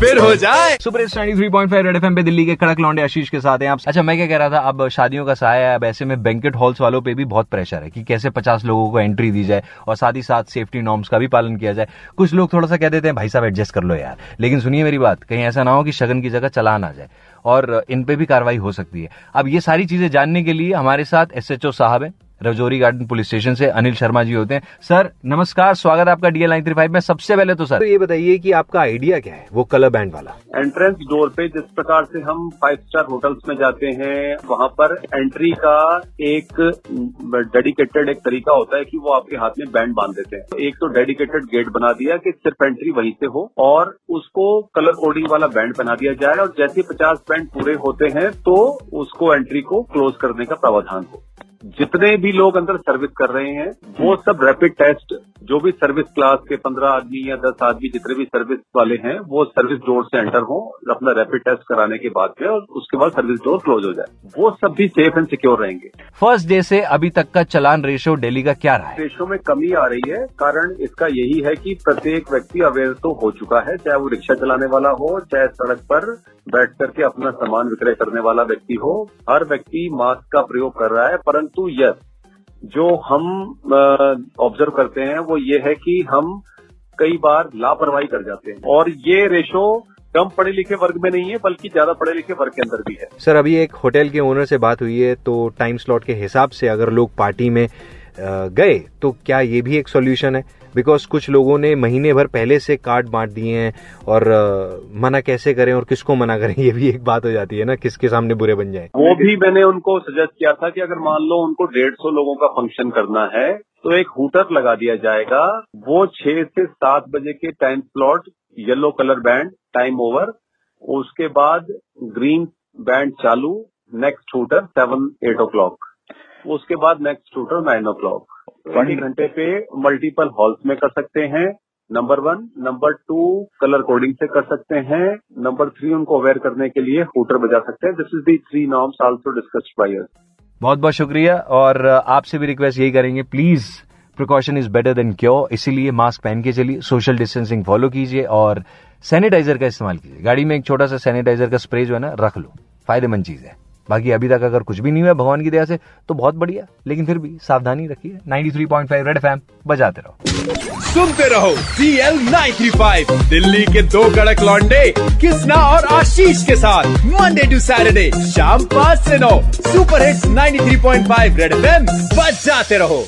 फिर हो जाए। सुपर हिट्स 93.5 रेड एफएम पे दिल्ली के कड़क लौंडे आशीष के साथ हैं आप। अच्छा मैं क्या कह रहा था अब शादियों का सहाय है अब ऐसे में बैंकेट हॉल्स वालों पे भी बहुत प्रेशर है कि कैसे 50 लोगों को एंट्री दी जाए और साथ ही साथ सेफ्टी नॉर्म्स का भी पालन किया जाए। कुछ लोग थोड़ा सा कह देते हैं भाई साहब एडजस्ट कर लो यार। लेकिन सुनिए मेरी बात कहीं ऐसा ना हो कि शगन की जगह चला ना जाए और इन पे भी कार्रवाई हो सकती है। अब ये सारी चीज़ें जानने के लिए हमारे साथ एसएचओ साहब हैं। रजौरी गार्डन पुलिस स्टेशन से अनिल शर्मा जी होते हैं। सर नमस्कार स्वागत है आपका डीएल नाइन थ्री फाइव में। सबसे पहले तो सर। तो ये बताइए कि आपका आइडिया क्या है वो कलर बैंड वाला? एंट्रेंस डोर पे जिस प्रकार से हम फाइव स्टार होटल्स में जाते हैं वहाँ पर एंट्री का एक डेडिकेटेड एक तरीका होता है कि वो आपके हाथ में बैंड बाँध देते हैं। एक तो डेडिकेटेड गेट बना दिया कि सिर्फ़ एंट्री वहीं से हो और उसको कलर कोडिंग वाला बैंड बना दिया जाए और जैसे पचास बैंड पूरे होते हैं तो उसको एंट्री को क्लोज करने का प्रावधान हो। जितने भी लोग अंदर सर्विस कर रहे हैं वो सब रैपिड टेस्ट जो भी सर्विस क्लास के पंद्रह आदमी या दस आदमी जितने भी सर्विस वाले हैं वो सर्विस डोर से एंटर हो अपना रैपिड टेस्ट कराने के बाद में और उसके बाद सर्विस डोर क्लोज हो जाए। वो सब भी सेफ़ एंड सिक्योर रहेंगे। फ़र्स्ट डे से अभी तक का चलान रेशियो डेली का क्या रहा है? रेशो में कमी आ रही है कारण इसका यही है कि प्रत्येक व्यक्ति अवेयर तो हो चुका है चाहे वो रिक्शा चलाने वाला हो चाहे सड़क पर बैठ करके अपना सामान विक्रय करने वाला व्यक्ति हो। हर व्यक्ति मास्क का प्रयोग कर रहा है परंतु यस जो हम ऑब्ज़र्व करते हैं वो ये है कि हम कई बार लापरवाही कर जाते हैं। और ये रेशो कम पढ़े लिखे वर्ग में नहीं है, बल्कि ज़्यादा पढ़े लिखे वर्ग के अंदर भी है। सर अभी एक होटल के ओनर से बात हुई है तो टाइम स्लॉट के हिसाब से अगर लोग पार्टी में गए तो क्या ये भी एक सोल्यूशन है? बिकॉज़ कुछ लोगों ने महीने भर पहले से कार्ड बांट दिए हैं और अ, मना कैसे करें और किसको मना करें ये भी एक बात हो जाती है ना किसके सामने बुरे बन जाए। वो भी मैंने उनको सजेस्ट किया था कि अगर मान लो उनको डेढ़ सौ लोगों का फ़ंक्शन करना है तो एक हुटर लगा दिया जाएगा। वो छह से सात बजे के time slot yellow colour band time over उसके बाद ग्रीन बैंड चालू next hooter seven eight o'clock उसके बाद next hooter nine o'clock twenty घंटे पे मल्टीपल हॉल्स में कर सकते हैं। Number one number two colour coding से कर सकते हैं। नंबर थ्री उनको अवेयर करने के लिए हुटर बजा सकते हैं। This is the three norms also discussed by us बहुत बहुत शुक्रिया और आपसे भी रिक्वेस्ट यही करेंगे please precaution is better than cure इसीलिए मास्क पहन के चलिए सोशल डिस्टेंसिंग फॉलो कीजिए और सैनिटाइजर का इस्तेमाल कीजिए। गाड़ी में एक छोटा सा सैनिटाइजर का स्प्रे जो है ना रख लो। फ़ायदेमंद चीज़ है। बाकी अभी तक अगर कुछ भी नहीं हुआ भगवान की दया से तो बहुत बढ़िया, लेकिन फिर भी सावधानी रखिए। 93.5 रेड फैम बजाते रहो। सुनते रहो सी एल दिल्ली के दो कड़क लॉन्डे कृष्णा और आशीष के साथ मंडे टू सैटरडे शाम पाँच ऐसी नौ सुपर हिट्स 93.5 रेड फैम बजाते रहो।